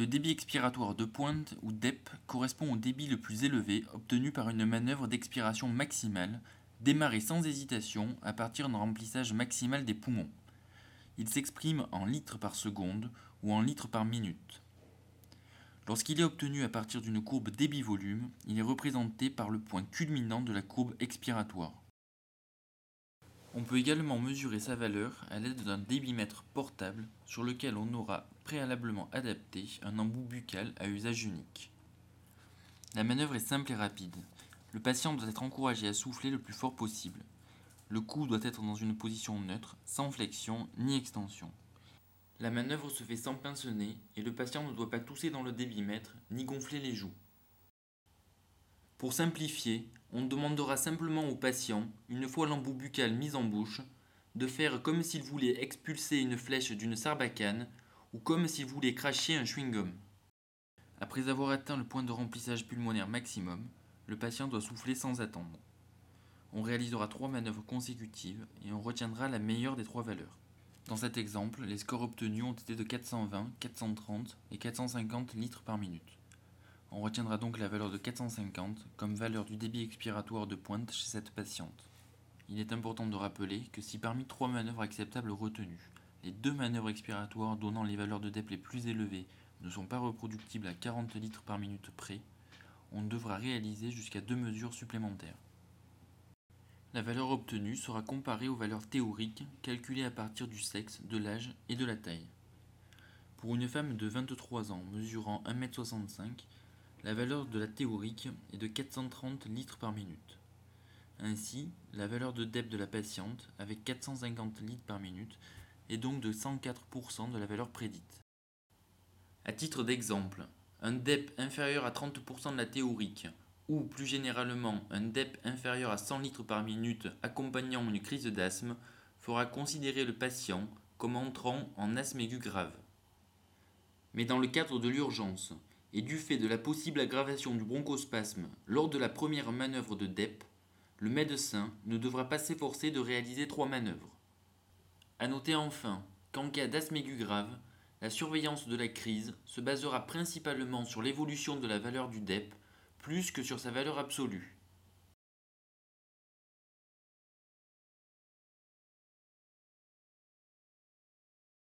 Le débit expiratoire de pointe ou DEP correspond au débit le plus élevé obtenu par une manœuvre d'expiration maximale, démarrée sans hésitation à partir d'un remplissage maximal des poumons. Il s'exprime en litres par seconde ou en litres par minute. Lorsqu'il est obtenu à partir d'une courbe débit-volume, il est représenté par le point culminant de la courbe expiratoire. On peut également mesurer sa valeur à l'aide d'un débitmètre portable sur lequel on aura préalablement adapté un embout buccal à usage unique. La manœuvre est simple et rapide. Le patient doit être encouragé à souffler le plus fort possible. Le cou doit être dans une position neutre, sans flexion ni extension. La manœuvre se fait sans pince-nez et le patient ne doit pas tousser dans le débitmètre ni gonfler les joues. Pour simplifier, on demandera simplement au patient, une fois l'embout buccal mis en bouche, de faire comme s'il voulait expulser une flèche d'une sarbacane ou comme s'il voulait cracher un chewing-gum. Après avoir atteint le point de remplissage pulmonaire maximum, le patient doit souffler sans attendre. On réalisera trois manœuvres consécutives et on retiendra la meilleure des trois valeurs. Dans cet exemple, les scores obtenus ont été de 420, 430 et 450 litres par minute. On retiendra donc la valeur de 450 comme valeur du débit expiratoire de pointe chez cette patiente. Il est important de rappeler que si parmi trois manœuvres acceptables retenues, les deux manœuvres expiratoires donnant les valeurs de DEP les plus élevées ne sont pas reproductibles à 40 litres par minute près, on devra réaliser jusqu'à deux mesures supplémentaires. La valeur obtenue sera comparée aux valeurs théoriques calculées à partir du sexe, de l'âge et de la taille. Pour une femme de 23 ans mesurant 1m65, la valeur de la théorique est de 430 litres par minute. Ainsi, la valeur de DEP de la patiente, avec 450 litres par minute, est donc de 104% de la valeur prédite. À titre d'exemple, un DEP inférieur à 30% de la théorique, ou plus généralement un DEP inférieur à 100 litres par minute accompagnant une crise d'asthme, fera considérer le patient comme entrant en asthme aigu grave. Mais dans le cadre de l'urgence, et du fait de la possible aggravation du bronchospasme lors de la première manœuvre de DEP, le médecin ne devra pas s'efforcer de réaliser trois manœuvres. A noter enfin qu'en cas d'asthme grave, la surveillance de la crise se basera principalement sur l'évolution de la valeur du DEP plus que sur sa valeur absolue.